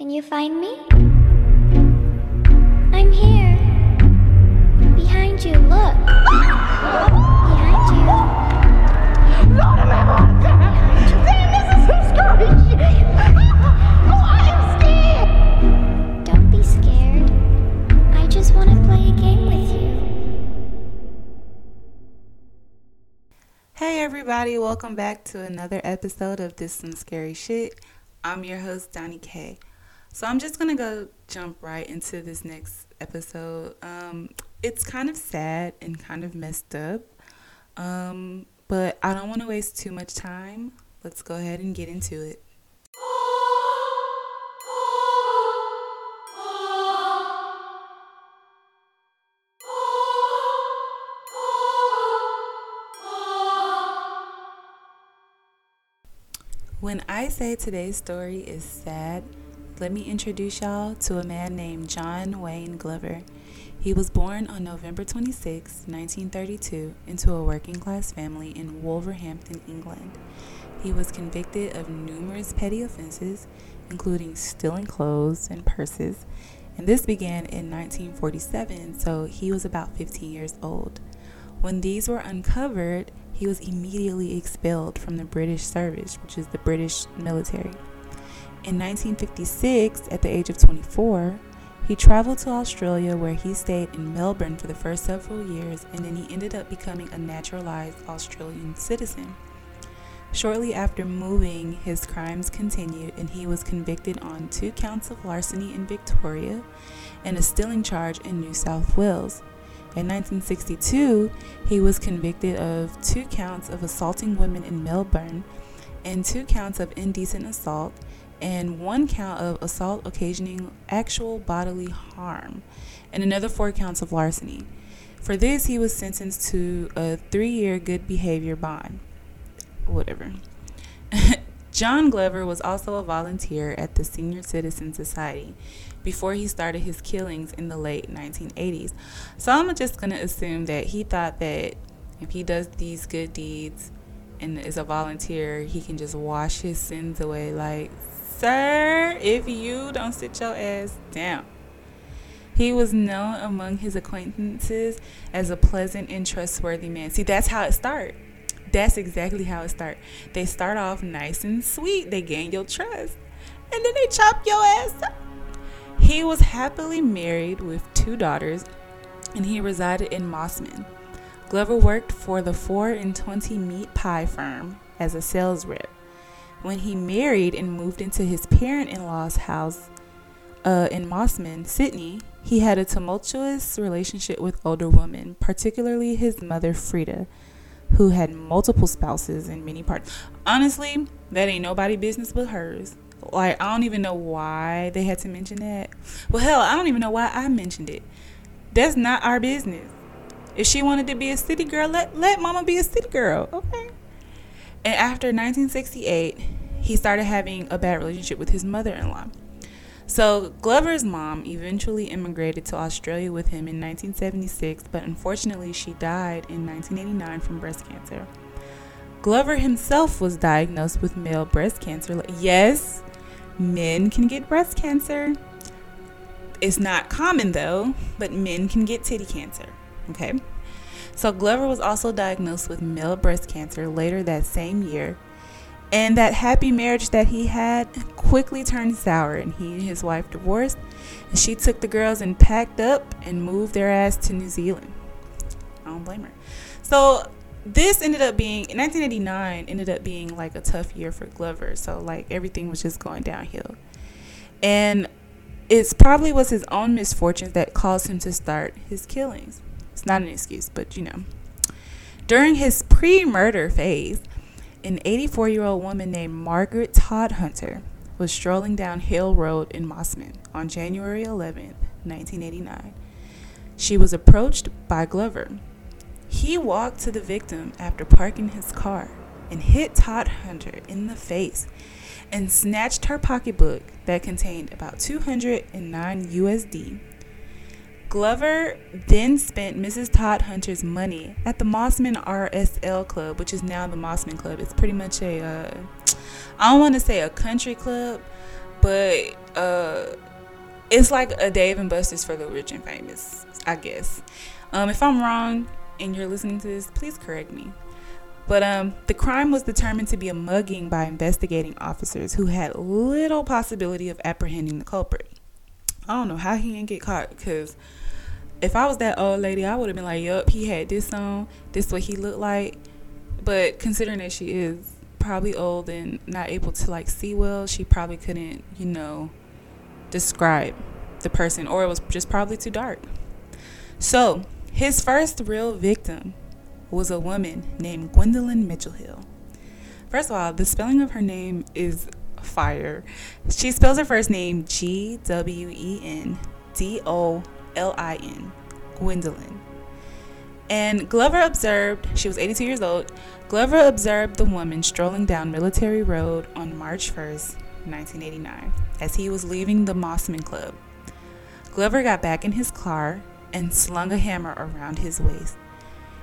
Can you find me? I'm here. Behind you, look. Behind you. Lord of my Damn, this is some scary. Oh, I am scared. Don't be scared. I just want to play a game with you. Hey everybody, welcome back to another episode of This Some Scary Shit. I'm your host Donnie K. So I'm just gonna go jump right into this next episode. Um, it's kind of sad and kind of messed up, um, but I don't want to waste too much time. Let's go ahead and get into it. When I say today's story is sad, let me introduce y'all to a man named John Wayne Glover. He was born on November 26, 1932, into a working class family in Wolverhampton, England. He was convicted of numerous petty offenses, including stealing clothes and purses, and this began in 1947, so he was about 15 years old. When these were uncovered, he was immediately expelled from the British service, which is the British military. In 1956, at the age of 24, he traveled to Australia where he stayed in Melbourne for the first several years and then he ended up becoming a naturalized Australian citizen. Shortly after moving, his crimes continued and he was convicted on two counts of larceny in Victoria and a stealing charge in New South Wales. In 1962, he was convicted of two counts of assaulting women in Melbourne and two counts of indecent assault and one count of assault occasioning actual bodily harm, and another four counts of larceny. For this, he was sentenced to a three year good behavior bond. Whatever. John Glover was also a volunteer at the Senior Citizen Society before he started his killings in the late 1980s. So I'm just going to assume that he thought that if he does these good deeds and is a volunteer, he can just wash his sins away. Like, sir, if you don't sit your ass down. He was known among his acquaintances as a pleasant and trustworthy man. See, that's how it starts. That's exactly how it starts. They start off nice and sweet. They gain your trust. And then they chop your ass up. He was happily married with two daughters and he resided in Mosman. Glover worked for the 4 and 20 meat pie firm as a sales rep. When he married and moved into his parent in law's house uh, in Mosman, Sydney, he had a tumultuous relationship with older women, particularly his mother, Frida, who had multiple spouses in many parts. Honestly, that ain't nobody business but hers. Like, I don't even know why they had to mention that. Well, hell, I don't even know why I mentioned it. That's not our business. If she wanted to be a city girl, let, let mama be a city girl, okay? And after 1968, he started having a bad relationship with his mother in law. So, Glover's mom eventually immigrated to Australia with him in 1976, but unfortunately, she died in 1989 from breast cancer. Glover himself was diagnosed with male breast cancer. Yes, men can get breast cancer. It's not common though, but men can get titty cancer. Okay. So Glover was also diagnosed with male breast cancer later that same year. And that happy marriage that he had quickly turned sour, and he and his wife divorced. And she took the girls and packed up and moved their ass to New Zealand. I don't blame her. So this ended up being 1989 ended up being like a tough year for Glover. So like everything was just going downhill. And it's probably was his own misfortunes that caused him to start his killings. It's not an excuse, but you know. During his pre-murder phase, an 84-year-old woman named Margaret Todd Hunter was strolling down Hill Road in Mosman on January 11, 1989. She was approached by Glover. He walked to the victim after parking his car and hit Todd Hunter in the face and snatched her pocketbook that contained about 209 USD. Glover then spent Mrs. Todd Hunter's money at the Mosman RSL Club, which is now the Mosman Club. It's pretty much a, uh, I don't want to say a country club, but uh it's like a Dave and Buster's for the rich and famous, I guess. Um, if I'm wrong and you're listening to this, please correct me. But um, the crime was determined to be a mugging by investigating officers who had little possibility of apprehending the culprit. I don't know how he didn't get caught because if I was that old lady, I would have been like, "Yup, he had this on. This what he looked like." But considering that she is probably old and not able to like see well, she probably couldn't, you know, describe the person, or it was just probably too dark. So his first real victim was a woman named Gwendolyn Mitchell Hill. First of all, the spelling of her name is fire. She spells her first name G W E N D O L I N, Gwendolyn. And Glover observed, she was 82 years old. Glover observed the woman strolling down Military Road on March 1st, 1989, as he was leaving the Mosman Club. Glover got back in his car and slung a hammer around his waist.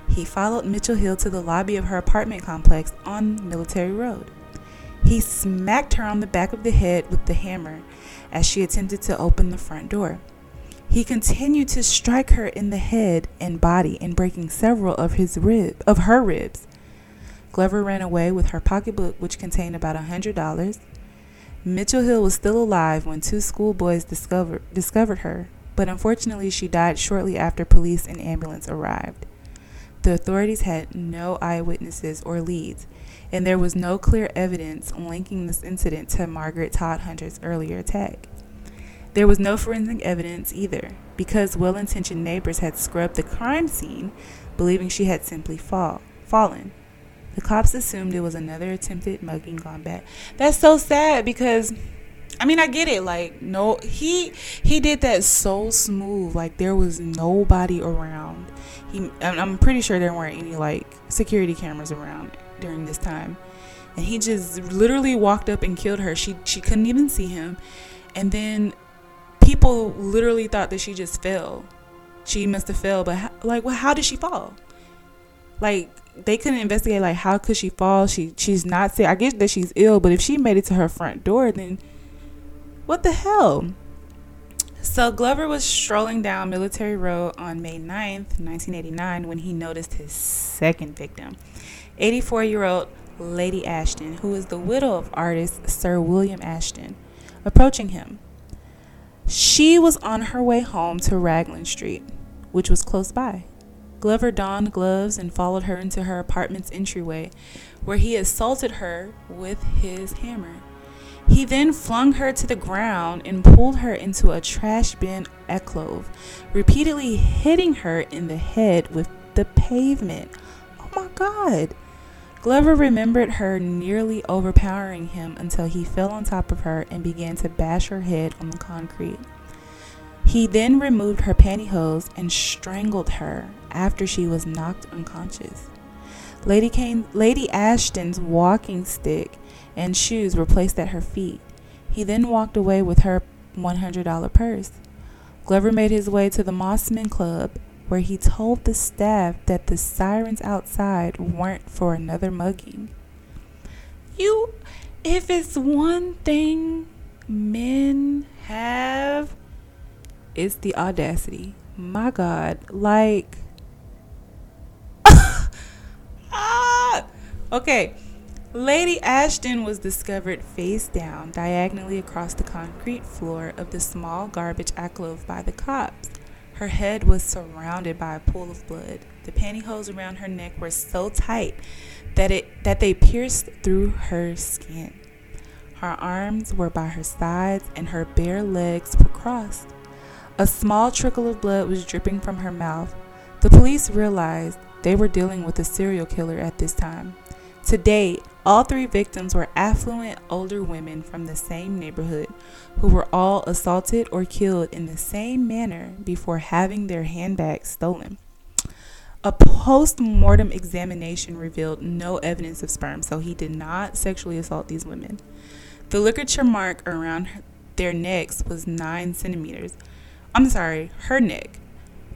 He followed Mitchell Hill to the lobby of her apartment complex on Military Road. He smacked her on the back of the head with the hammer as she attempted to open the front door. He continued to strike her in the head and body and breaking several of his rib of her ribs. Glover ran away with her pocketbook which contained about a hundred dollars. Mitchell Hill was still alive when two schoolboys discovered discovered her, but unfortunately she died shortly after police and ambulance arrived. The authorities had no eyewitnesses or leads, and there was no clear evidence linking this incident to Margaret Todd Hunter's earlier attack. There was no forensic evidence either, because well intentioned neighbors had scrubbed the crime scene, believing she had simply fall, fallen. The cops assumed it was another attempted mugging gone bad. That's so sad because I mean, I get it. Like, no, he he did that so smooth. Like, there was nobody around. He, I'm pretty sure there weren't any like security cameras around during this time, and he just literally walked up and killed her. She she couldn't even see him, and then people literally thought that she just fell. She must have fell, but how, like, well, how did she fall? Like, they couldn't investigate. Like, how could she fall? She she's not sick. I get that she's ill, but if she made it to her front door, then what the hell? So Glover was strolling down Military Road on May 9th, 1989, when he noticed his second victim, 84 year old Lady Ashton, who is the widow of artist Sir William Ashton, approaching him. She was on her way home to Raglan Street, which was close by. Glover donned gloves and followed her into her apartment's entryway, where he assaulted her with his hammer. He then flung her to the ground and pulled her into a trash bin alcove, repeatedly hitting her in the head with the pavement. Oh my God. Glover remembered her nearly overpowering him until he fell on top of her and began to bash her head on the concrete. He then removed her pantyhose and strangled her after she was knocked unconscious. Lady, Kane, Lady Ashton's walking stick and shoes were placed at her feet. He then walked away with her $100 purse. Glover made his way to the Mosman Club, where he told the staff that the sirens outside weren't for another mugging. You, if it's one thing men have, it's the audacity. My God, like, ah, okay. Lady Ashton was discovered face down diagonally across the concrete floor of the small garbage alcove by the cops. Her head was surrounded by a pool of blood. The pantyhose around her neck were so tight that it that they pierced through her skin. Her arms were by her sides and her bare legs were crossed. A small trickle of blood was dripping from her mouth. The police realized they were dealing with a serial killer at this time. To date, all three victims were affluent older women from the same neighborhood who were all assaulted or killed in the same manner before having their handbags stolen. A post mortem examination revealed no evidence of sperm, so he did not sexually assault these women. The ligature mark around their necks was 9 centimeters. I'm sorry, her neck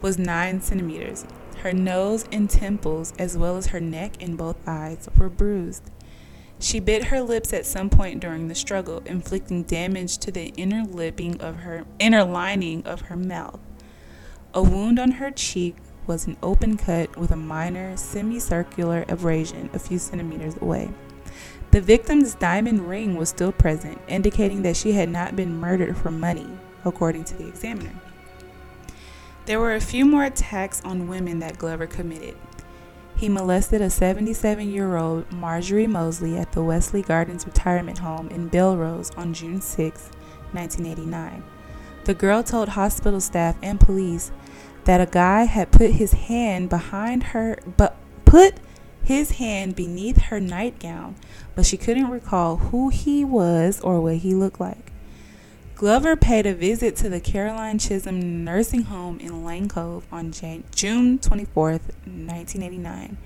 was 9 centimeters. Her nose and temples, as well as her neck and both eyes, were bruised. She bit her lips at some point during the struggle, inflicting damage to the inner lipping of her inner lining of her mouth. A wound on her cheek was an open cut with a minor semicircular abrasion a few centimeters away. The victim's diamond ring was still present, indicating that she had not been murdered for money, according to the examiner. There were a few more attacks on women that Glover committed. He molested a 77 year old Marjorie Mosley at the Wesley Gardens retirement home in Belrose on June 6, 1989. The girl told hospital staff and police that a guy had put his hand behind her, but put his hand beneath her nightgown, but she couldn't recall who he was or what he looked like. Glover paid a visit to the Caroline Chisholm Nursing Home in Lane Cove on June 24, 1989,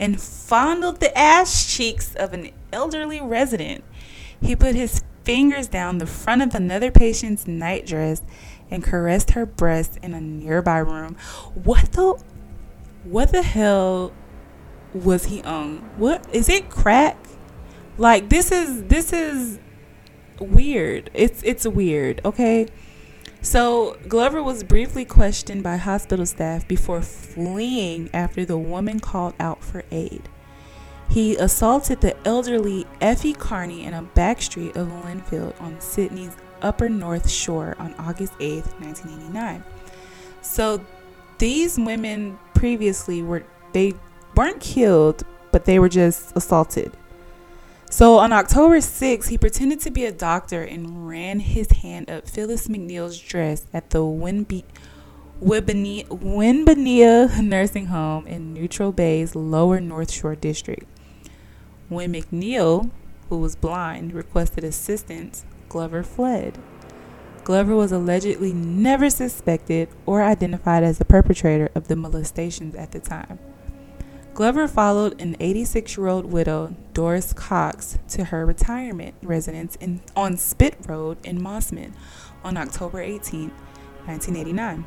and fondled the ass cheeks of an elderly resident. He put his fingers down the front of another patient's nightdress and caressed her breast in a nearby room. What the what the hell was he on? What is it crack? Like this is this is weird. It's it's weird, okay? So, Glover was briefly questioned by hospital staff before fleeing after the woman called out for aid. He assaulted the elderly Effie Carney in a back street of Lindfield on Sydney's Upper North Shore on August 8, 1989. So, these women previously were they weren't killed, but they were just assaulted. So on October 6, he pretended to be a doctor and ran his hand up Phyllis McNeil's dress at the Winbe- Winbania Nursing Home in Neutral Bay's Lower North Shore District. When McNeil, who was blind, requested assistance, Glover fled. Glover was allegedly never suspected or identified as the perpetrator of the molestations at the time. Glover followed an 86 year old widow, Doris Cox, to her retirement residence in, on Spit Road in Mosman on October 18, 1989.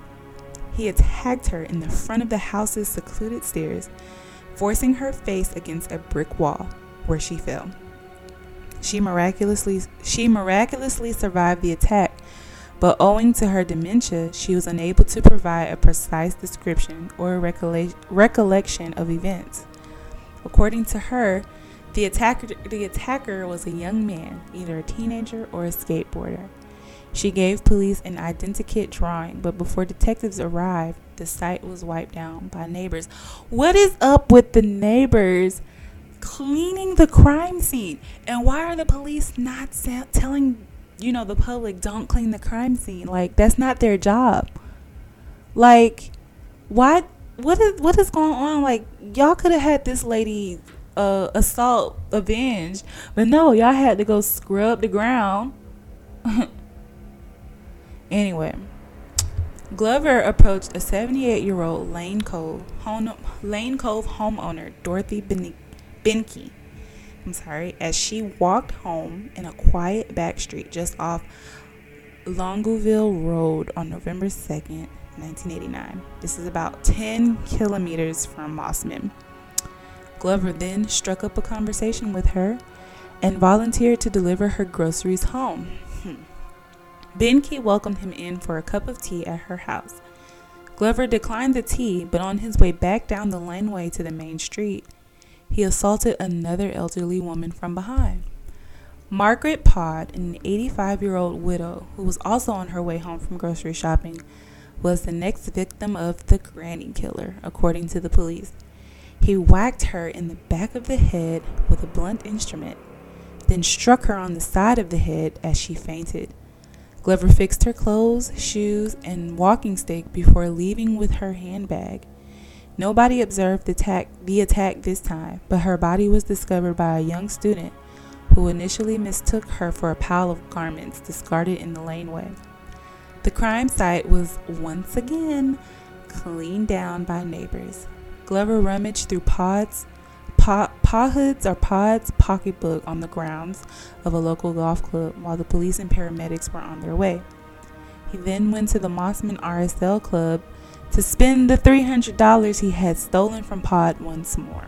He attacked her in the front of the house's secluded stairs, forcing her face against a brick wall, where she fell. She miraculously, she miraculously survived the attack but owing to her dementia, she was unable to provide a precise description or recolle- recollection of events. According to her, the attacker, the attacker was a young man, either a teenager or a skateboarder. She gave police an identikit drawing, but before detectives arrived, the site was wiped down by neighbors. What is up with the neighbors cleaning the crime scene? And why are the police not telling you know, the public don't clean the crime scene. Like that's not their job. Like why what is what is going on? Like y'all could have had this lady uh assault avenged, but no, y'all had to go scrub the ground. anyway, Glover approached a 78-year-old Lane Cove home, Lane Cove homeowner, Dorothy Benke I'm sorry, as she walked home in a quiet back street just off Longueville Road on November 2nd, 1989. This is about 10 kilometers from Mosman. Glover then struck up a conversation with her and volunteered to deliver her groceries home. Hmm. Benke welcomed him in for a cup of tea at her house. Glover declined the tea, but on his way back down the laneway to the main street, he assaulted another elderly woman from behind. Margaret Pod, an 85 year old widow who was also on her way home from grocery shopping, was the next victim of the granny killer, according to the police. He whacked her in the back of the head with a blunt instrument, then struck her on the side of the head as she fainted. Glover fixed her clothes, shoes, and walking stick before leaving with her handbag. Nobody observed the attack, the attack this time, but her body was discovered by a young student who initially mistook her for a pile of garments discarded in the laneway. The crime site was once again cleaned down by neighbors. Glover rummaged through pods, paw, paw hoods or pods pocketbook on the grounds of a local golf club while the police and paramedics were on their way. He then went to the Mosman RSL club to spend the $300 he had stolen from Pod once more.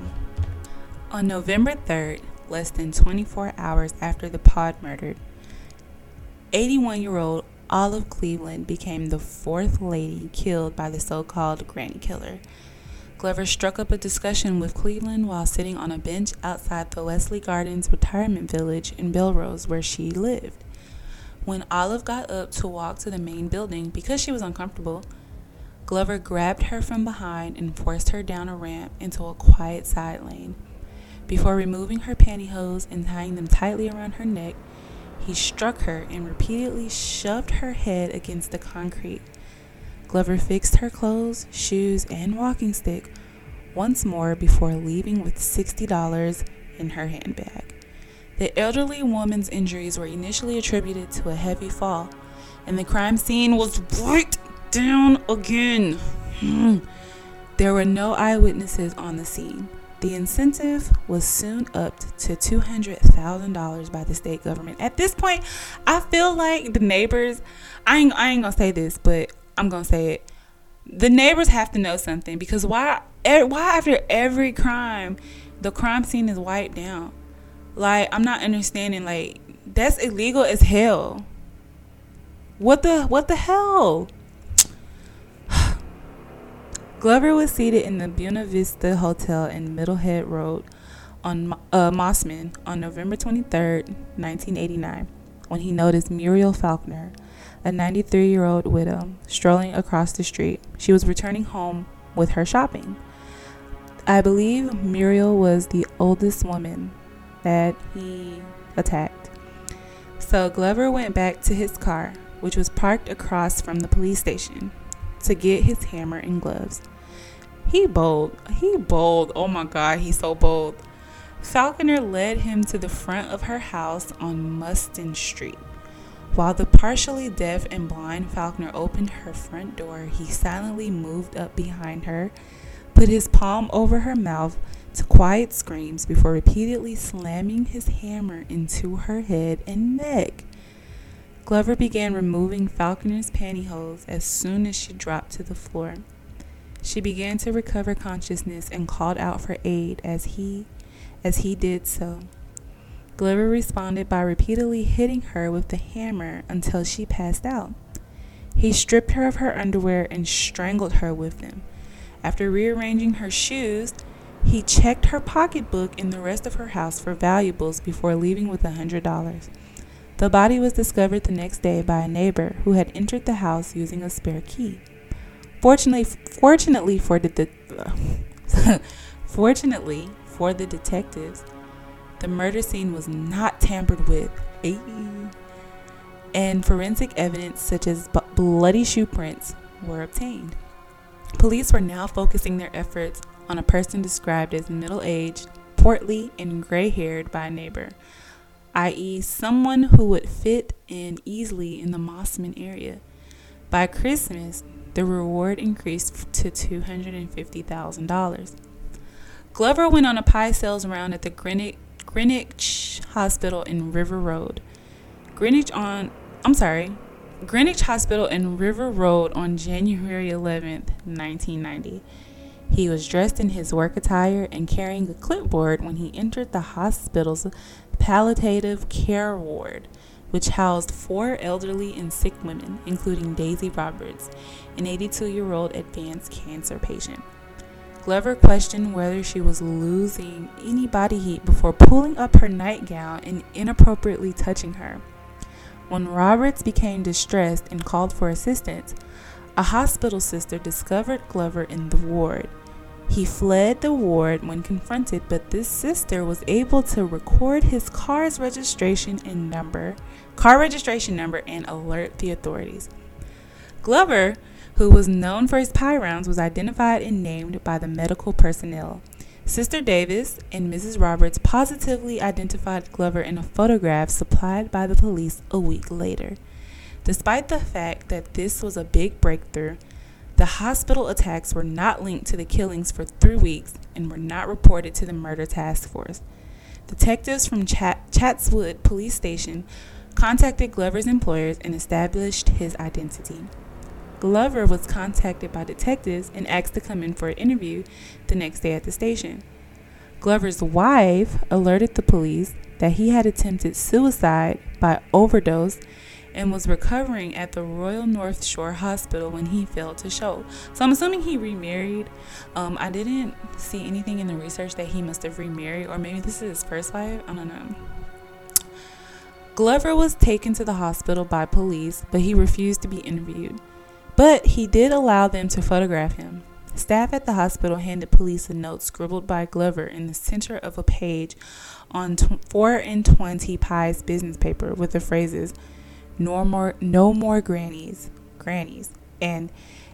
On November 3rd, less than 24 hours after the pod murder. 81 year old Olive Cleveland became the fourth lady killed by the so called Granny Killer. Glover struck up a discussion with Cleveland while sitting on a bench outside the Wesley Gardens retirement village in Belrose, where she lived. When Olive got up to walk to the main building because she was uncomfortable, Glover grabbed her from behind and forced her down a ramp into a quiet side lane. Before removing her pantyhose and tying them tightly around her neck, he struck her and repeatedly shoved her head against the concrete. Glover fixed her clothes, shoes, and walking stick once more before leaving with $60 in her handbag. The elderly woman's injuries were initially attributed to a heavy fall, and the crime scene was right down again. Hmm. There were no eyewitnesses on the scene. The incentive was soon upped to $200,000 by the state government. At this point, I feel like the neighbors, I ain't, I ain't gonna say this, but I'm gonna say it. The neighbors have to know something because why, why after every crime, the crime scene is wiped down? Like, I'm not understanding, like, that's illegal as hell. What the, what the hell? Glover was seated in the Buena Vista Hotel in Middlehead Road on uh, Mosman on November 23, 1989, when he noticed Muriel Falconer, a 93 year old widow, strolling across the street. She was returning home with her shopping. I believe Muriel was the oldest woman that he attacked. So Glover went back to his car, which was parked across from the police station, to get his hammer and gloves. He bold. He bold. Oh my God, he's so bold. Falconer led him to the front of her house on Muston Street. While the partially deaf and blind Falconer opened her front door, he silently moved up behind her, put his palm over her mouth to quiet screams before repeatedly slamming his hammer into her head and neck. Glover began removing Falconer's pantyhose as soon as she dropped to the floor. She began to recover consciousness and called out for aid as he as he did so. Glover responded by repeatedly hitting her with the hammer until she passed out. He stripped her of her underwear and strangled her with them. After rearranging her shoes, he checked her pocketbook and the rest of her house for valuables before leaving with a $100. The body was discovered the next day by a neighbor who had entered the house using a spare key. Fortunately, fortunately for the de- fortunately for the detectives, the murder scene was not tampered with. And forensic evidence such as b- bloody shoe prints were obtained. Police were now focusing their efforts on a person described as middle aged, portly, and gray haired by a neighbor, i.e., someone who would fit in easily in the Mosman area. By Christmas, the reward increased to $250,000. Glover went on a pie sales round at the Greenwich, Greenwich Hospital in River Road. Greenwich on, I'm sorry, Greenwich Hospital in River Road on January 11th, 1990. He was dressed in his work attire and carrying a clipboard when he entered the hospital's palliative care ward which housed four elderly and sick women, including Daisy Roberts, an 82 year old advanced cancer patient. Glover questioned whether she was losing any body heat before pulling up her nightgown and inappropriately touching her. When Roberts became distressed and called for assistance, a hospital sister discovered Glover in the ward. He fled the ward when confronted, but this sister was able to record his car's registration and number car registration number, and alert the authorities. Glover, who was known for his pie rounds, was identified and named by the medical personnel. Sister Davis and Mrs. Roberts positively identified Glover in a photograph supplied by the police a week later. Despite the fact that this was a big breakthrough, the hospital attacks were not linked to the killings for three weeks and were not reported to the murder task force. Detectives from Chat- Chatswood Police Station contacted Glover's employers and established his identity. Glover was contacted by detectives and asked to come in for an interview the next day at the station. Glover's wife alerted the police that he had attempted suicide by overdose and was recovering at the Royal North Shore Hospital when he failed to show. So I'm assuming he remarried. Um, I didn't see anything in the research that he must have remarried, or maybe this is his first wife. I don't know. Glover was taken to the hospital by police, but he refused to be interviewed. But he did allow them to photograph him. Staff at the hospital handed police a note scribbled by Glover in the center of a page on 4 and 20 Pies business paper with the phrases, no more, no more grannies, grannies, and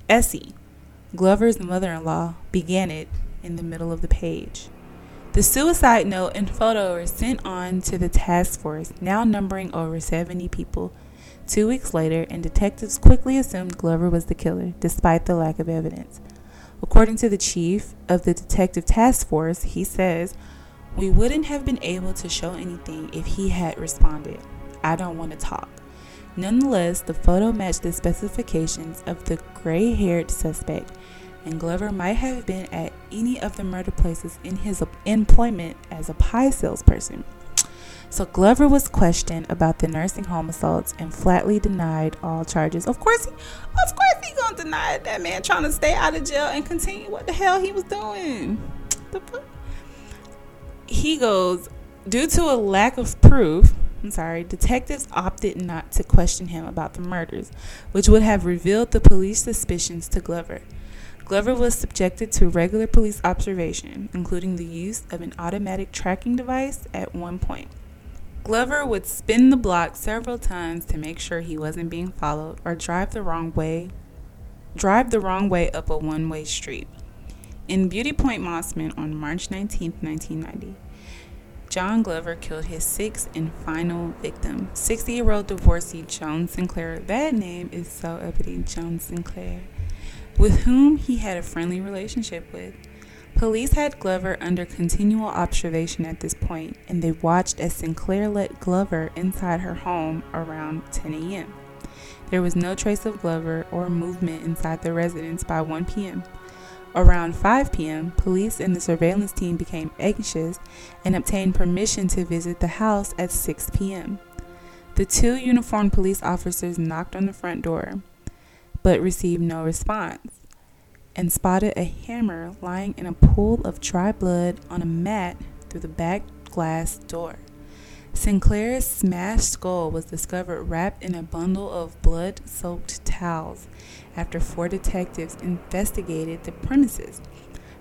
Essie, Glover's mother-in-law, began it in the middle of the page. The suicide note and photo were sent on to the task force, now numbering over 70 people. Two weeks later, and detectives quickly assumed Glover was the killer, despite the lack of evidence. According to the chief of the detective task force, he says, We wouldn't have been able to show anything if he had responded. I don't want to talk. Nonetheless, the photo matched the specifications of the gray haired suspect, and Glover might have been at any of the murder places in his employment as a pie salesperson. So Glover was questioned about the nursing home assaults and flatly denied all charges. Of course, he, of course, he gonna deny it. That man trying to stay out of jail and continue what the hell he was doing. The fuck? He goes due to a lack of proof. I'm sorry, detectives opted not to question him about the murders, which would have revealed the police suspicions to Glover. Glover was subjected to regular police observation, including the use of an automatic tracking device at one point. Glover would spin the block several times to make sure he wasn't being followed or drive the wrong way drive the wrong way up a one-way street. In Beauty Point Mosman on March 19, 1990, John Glover killed his sixth and final victim, 60-year-old divorcee Joan Sinclair. That name is so uppity, Joan Sinclair, with whom he had a friendly relationship with. Police had Glover under continual observation at this point, and they watched as Sinclair let Glover inside her home around 10 a.m. There was no trace of Glover or movement inside the residence by 1 p.m. Around 5 p.m., police and the surveillance team became anxious and obtained permission to visit the house at 6 p.m. The two uniformed police officers knocked on the front door, but received no response and spotted a hammer lying in a pool of dry blood on a mat through the back glass door. Sinclair's smashed skull was discovered wrapped in a bundle of blood soaked towels after four detectives investigated the premises.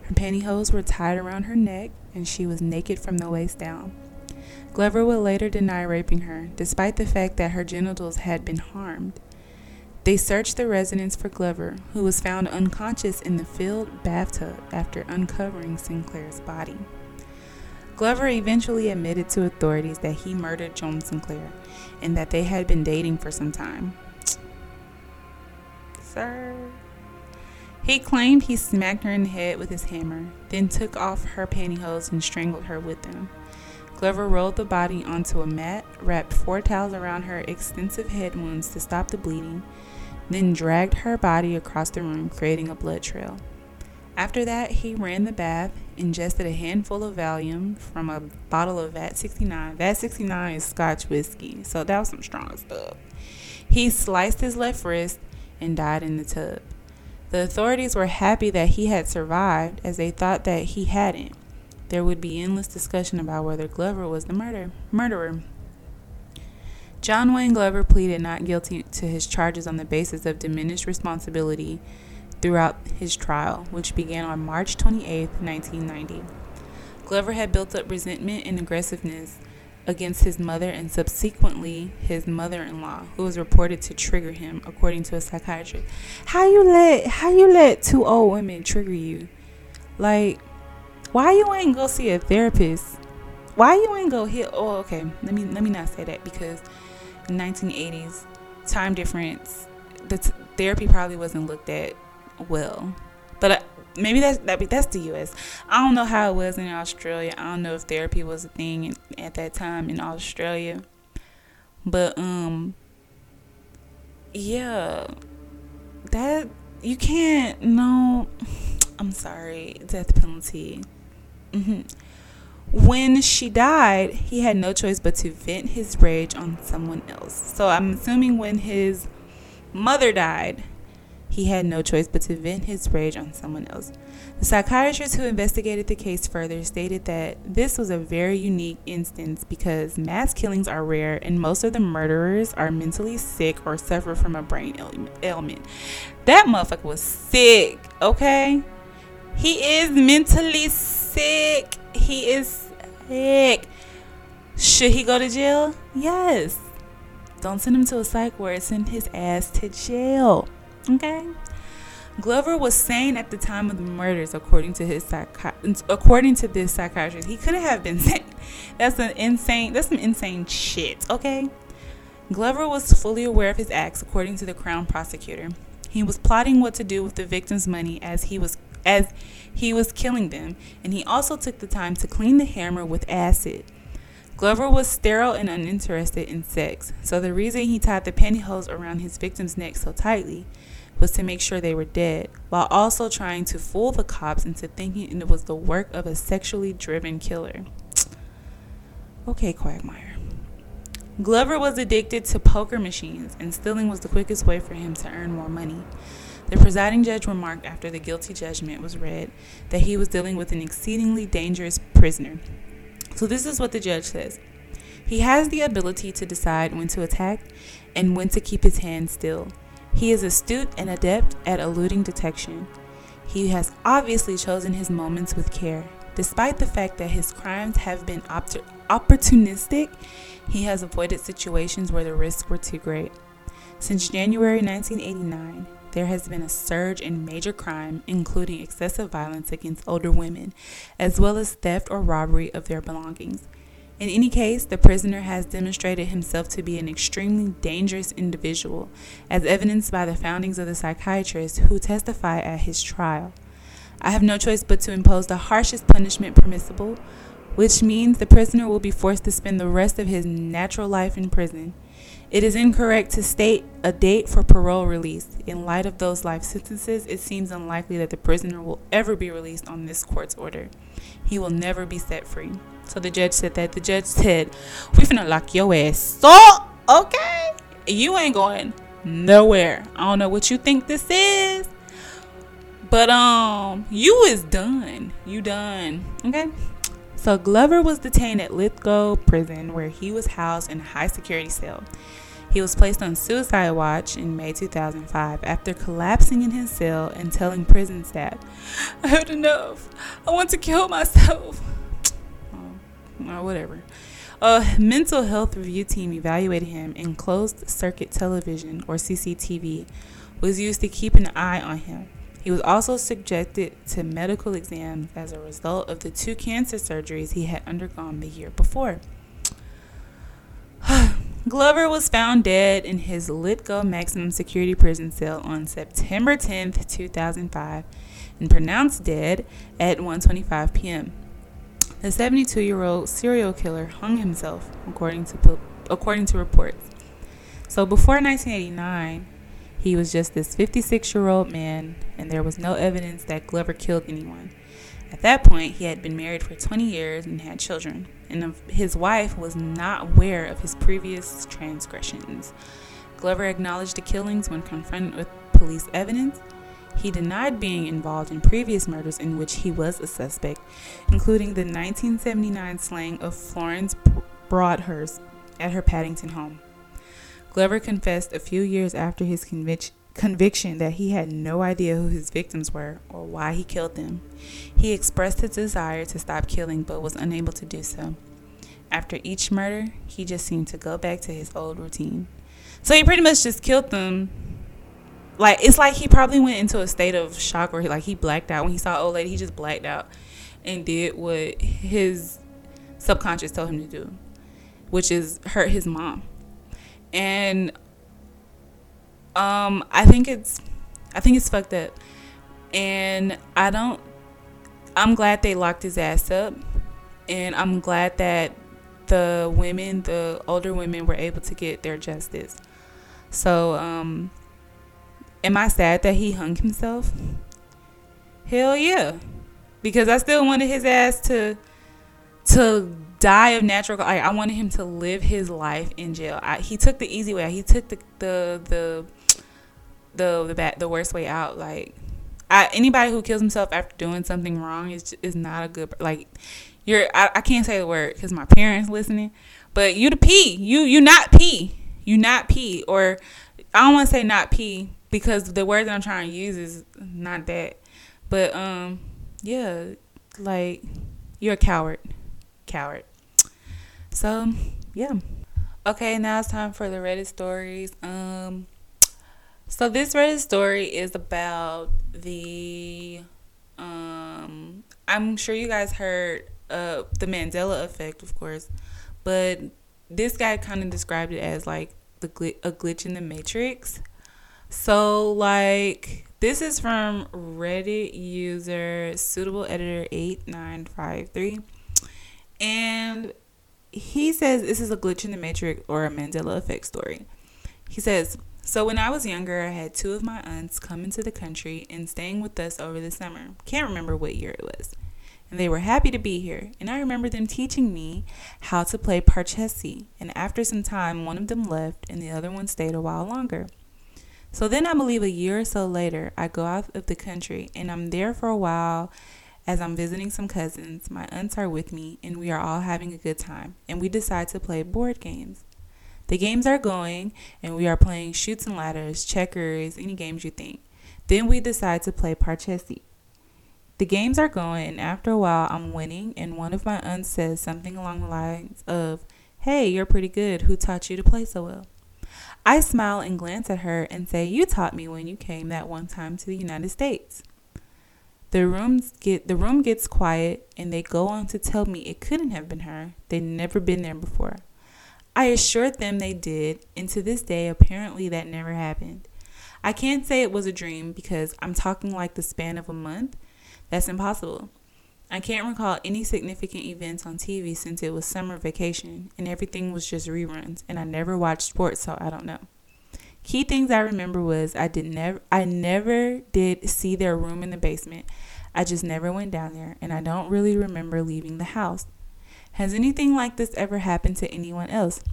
Her pantyhose were tied around her neck and she was naked from the waist down. Glover would later deny raping her, despite the fact that her genitals had been harmed. They searched the residence for Glover, who was found unconscious in the filled bathtub after uncovering Sinclair's body. Glover eventually admitted to authorities that he murdered Joan Sinclair and that they had been dating for some time. Sir. He claimed he smacked her in the head with his hammer, then took off her pantyhose and strangled her with them. Glover rolled the body onto a mat, wrapped four towels around her extensive head wounds to stop the bleeding, then dragged her body across the room, creating a blood trail. After that, he ran the bath, ingested a handful of Valium from a bottle of VAT 69. VAT 69 is Scotch whiskey, so that was some strong stuff. He sliced his left wrist and died in the tub. The authorities were happy that he had survived, as they thought that he hadn't. There would be endless discussion about whether Glover was the murder murderer. John Wayne Glover pleaded not guilty to his charges on the basis of diminished responsibility throughout his trial, which began on March 28, 1990. Glover had built up resentment and aggressiveness against his mother and subsequently his mother-in-law, who was reported to trigger him, according to a psychiatrist. How you let how you let two old women trigger you? Like, why you ain't go see a therapist? Why you ain't go hit? Oh, okay. Let me let me not say that because 1980s time difference the t- therapy probably wasn't looked at well. But uh, maybe that's that, that's the us i don't know how it was in australia. I don't know if therapy was a thing in, at that time in australia. But um yeah that you can't no i'm sorry death penalty. Mm-hmm. When she died, he had no choice but to vent his rage on someone else. So I'm assuming when his mother died, he had no choice but to vent his rage on someone else. The psychiatrist who investigated the case further stated that this was a very unique instance because mass killings are rare and most of the murderers are mentally sick or suffer from a brain ailment. That motherfucker was sick, okay? He is mentally sick. He is sick. Should he go to jail? Yes. Don't send him to a psych ward. Send his ass to jail. Okay. Glover was sane at the time of the murders, according to his according to this psychiatrist. He couldn't have been sane. That's an insane. That's some insane shit. Okay. Glover was fully aware of his acts, according to the Crown prosecutor. He was plotting what to do with the victims' money as he was as he was killing them, and he also took the time to clean the hammer with acid. Glover was sterile and uninterested in sex, so the reason he tied the pantyhose around his victim's neck so tightly was to make sure they were dead, while also trying to fool the cops into thinking it was the work of a sexually driven killer. Okay, Quagmire. Glover was addicted to poker machines, and stealing was the quickest way for him to earn more money. The presiding judge remarked after the guilty judgment was read that he was dealing with an exceedingly dangerous prisoner. So, this is what the judge says He has the ability to decide when to attack and when to keep his hands still. He is astute and adept at eluding detection. He has obviously chosen his moments with care. Despite the fact that his crimes have been opportunistic, he has avoided situations where the risks were too great. Since January 1989, there has been a surge in major crime, including excessive violence against older women, as well as theft or robbery of their belongings. In any case, the prisoner has demonstrated himself to be an extremely dangerous individual, as evidenced by the foundings of the psychiatrists who testify at his trial. I have no choice but to impose the harshest punishment permissible, which means the prisoner will be forced to spend the rest of his natural life in prison. It is incorrect to state a date for parole release. In light of those life sentences, it seems unlikely that the prisoner will ever be released on this court's order. He will never be set free. So the judge said that. The judge said, We finna lock your ass so okay? You ain't going nowhere. I don't know what you think this is. But um you is done. You done. Okay? So Glover was detained at Lithgow Prison, where he was housed in a high security cell. He was placed on suicide watch in May 2005 after collapsing in his cell and telling prison staff, I had enough. I want to kill myself. Oh, whatever. A mental health review team evaluated him, and closed circuit television, or CCTV, was used to keep an eye on him. He was also subjected to medical exams as a result of the two cancer surgeries he had undergone the year before. Glover was found dead in his Lithgow maximum security prison cell on September 10, 2005, and pronounced dead at 1:25 p.m. The 72-year-old serial killer hung himself, according to according to reports. So before 1989, he was just this 56 year old man, and there was no evidence that Glover killed anyone. At that point, he had been married for 20 years and had children, and his wife was not aware of his previous transgressions. Glover acknowledged the killings when confronted with police evidence. He denied being involved in previous murders in which he was a suspect, including the 1979 slaying of Florence Broadhurst at her Paddington home. Glover confessed a few years after his convic- conviction that he had no idea who his victims were or why he killed them. He expressed his desire to stop killing but was unable to do so. After each murder, he just seemed to go back to his old routine. So he pretty much just killed them. Like it's like he probably went into a state of shock or like he blacked out when he saw old lady. He just blacked out and did what his subconscious told him to do, which is hurt his mom and um, I think it's I think it's fucked up, and I don't. I'm glad they locked his ass up, and I'm glad that the women, the older women, were able to get their justice. So, um, am I sad that he hung himself? Hell yeah, because I still wanted his ass to to die of natural I wanted him to live his life in jail. I, he took the easy way. He took the the the the the, bad, the worst way out. Like I, anybody who kills himself after doing something wrong is is not a good like you're I, I can't say the word because my parents listening, but you the P. You you not P. You not P or I don't want to say not P because the word that I'm trying to use is not that. But um yeah, like you're a coward. Coward. So, yeah. Okay, now it's time for the Reddit stories. Um so this Reddit story is about the um I'm sure you guys heard uh the Mandela effect, of course, but this guy kind of described it as like the gl- a glitch in the matrix. So like this is from Reddit user suitable editor 8953 and he says this is a glitch in the matrix or a Mandela effect story. He says, "So when I was younger, I had two of my aunts come into the country and staying with us over the summer. Can't remember what year it was." and they were happy to be here. And I remember them teaching me how to play parcheesi. And after some time, one of them left and the other one stayed a while longer. So then I believe a year or so later, I go out of the country and I'm there for a while as I'm visiting some cousins. My aunts are with me and we are all having a good time. And we decide to play board games. The games are going and we are playing Chutes and Ladders, checkers, any games you think. Then we decide to play Parcheesi. The games are going, and after a while, I'm winning, and one of my aunts says something along the lines of, Hey, you're pretty good. Who taught you to play so well? I smile and glance at her and say, You taught me when you came that one time to the United States. The rooms get the room gets quiet and they go on to tell me it couldn't have been her. They'd never been there before. I assured them they did, and to this day apparently that never happened. I can't say it was a dream because I'm talking like the span of a month that's impossible. I can't recall any significant events on TV since it was summer vacation and everything was just reruns and I never watched sports so I don't know. Key things I remember was I did never I never did see their room in the basement. I just never went down there and I don't really remember leaving the house. Has anything like this ever happened to anyone else?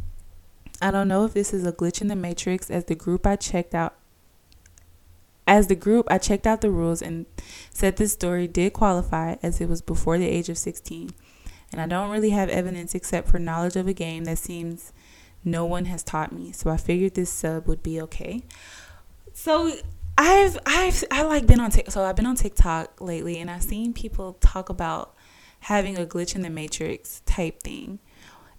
I don't know if this is a glitch in the matrix as the group I checked out as the group, I checked out the rules and said this story did qualify as it was before the age of 16. And I don't really have evidence except for knowledge of a game that seems no one has taught me. So I figured this sub would be okay. So I've I've I like been on TikTok. So I've been on TikTok lately, and I've seen people talk about having a glitch in the matrix type thing.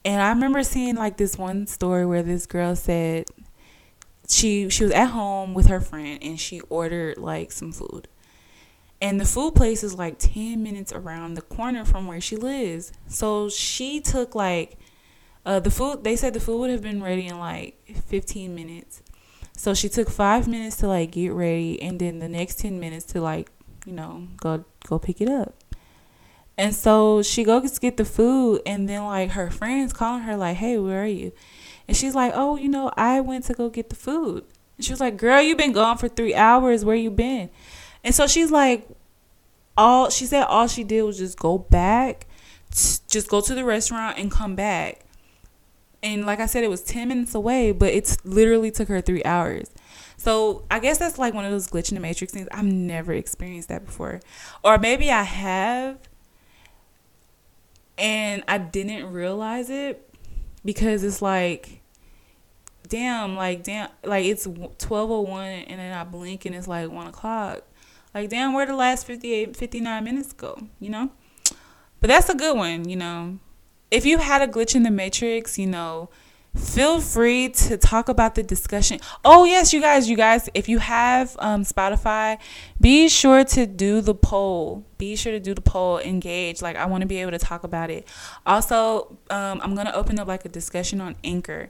And I remember seeing like this one story where this girl said she she was at home with her friend and she ordered like some food. And the food place is like 10 minutes around the corner from where she lives. So she took like uh the food they said the food would have been ready in like 15 minutes. So she took 5 minutes to like get ready and then the next 10 minutes to like, you know, go go pick it up. And so she goes get the food and then like her friends calling her like, "Hey, where are you?" And she's like, Oh, you know, I went to go get the food. And she was like, Girl, you've been gone for three hours. Where you been? And so she's like, all she said all she did was just go back, just go to the restaurant and come back. And like I said, it was 10 minutes away, but it literally took her three hours. So I guess that's like one of those glitch in the matrix things. I've never experienced that before. Or maybe I have and I didn't realize it because it's like damn like damn like it's 1201 and then i blink and it's like 1 o'clock like damn where the last 58 59 minutes go you know but that's a good one you know if you had a glitch in the matrix you know feel free to talk about the discussion. Oh yes you guys you guys if you have um, spotify be sure to do the poll. Be sure to do the poll engage. Like i want to be able to talk about it. Also um, i'm going to open up like a discussion on anchor.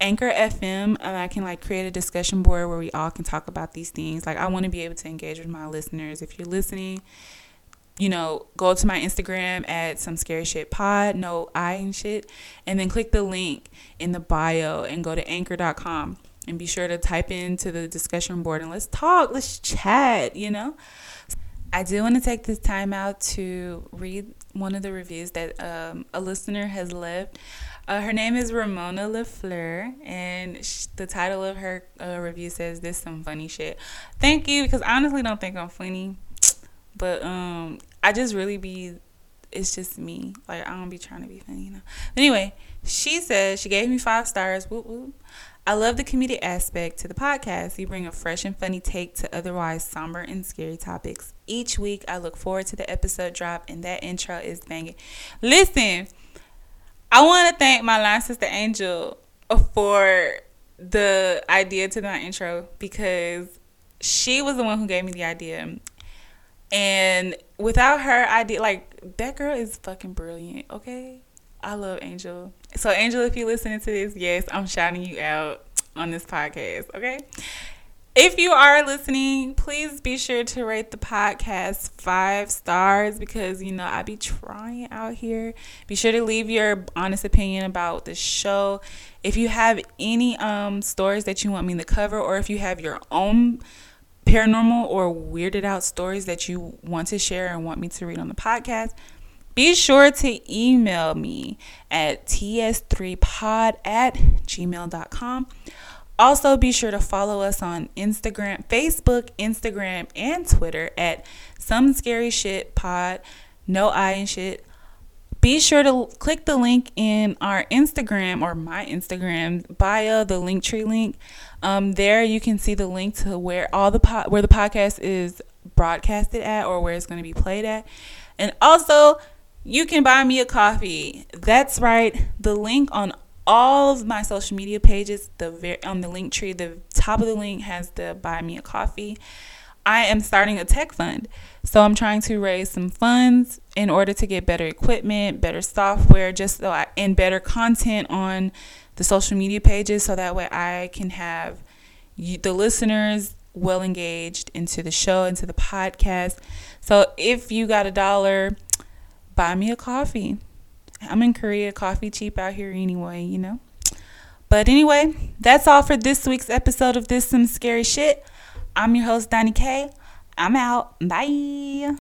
Anchor fm and i can like create a discussion board where we all can talk about these things. Like i want to be able to engage with my listeners. If you're listening you know, go to my Instagram at some scary shit pod, no I and shit, and then click the link in the bio and go to anchor.com and be sure to type into the discussion board and let's talk, let's chat, you know. I do want to take this time out to read one of the reviews that um, a listener has left. Uh, her name is Ramona LaFleur, and sh- the title of her uh, review says, "This some funny shit." Thank you, because I honestly don't think I'm funny, but um, I just really be. It's just me. Like I don't be trying to be funny, you know. Anyway, she says she gave me five stars. I love the comedic aspect to the podcast. You bring a fresh and funny take to otherwise somber and scary topics. Each week, I look forward to the episode drop, and that intro is banging. Listen, I want to thank my line sister Angel for the idea to my intro because she was the one who gave me the idea. And without her idea, like, that girl is fucking brilliant, okay? I love Angel. So, Angel, if you're listening to this, yes, I'm shouting you out on this podcast, okay? If you are listening, please be sure to rate the podcast five stars because you know I be trying out here. Be sure to leave your honest opinion about the show. If you have any um stories that you want me to cover, or if you have your own paranormal or weirded out stories that you want to share and want me to read on the podcast, be sure to email me at ts3pod at gmail.com. Also, be sure to follow us on Instagram, Facebook, Instagram, and Twitter at Some Scary Shit Pod, no I and shit. Be sure to click the link in our Instagram or my Instagram bio, the Linktree link. Um, there you can see the link to where all the po- where the podcast is broadcasted at or where it's going to be played at, and also you can buy me a coffee. That's right. The link on all of my social media pages, the very on the link tree, the top of the link has the buy me a coffee. I am starting a tech fund. So I'm trying to raise some funds in order to get better equipment, better software, just so I, and better content on the social media pages so that way I can have the listeners well engaged into the show, into the podcast. So if you got a dollar, buy me a coffee. I'm in Korea, coffee cheap out here anyway, you know. But anyway, that's all for this week's episode of This Some Scary Shit. I'm your host, Donnie K. I'm out. Bye.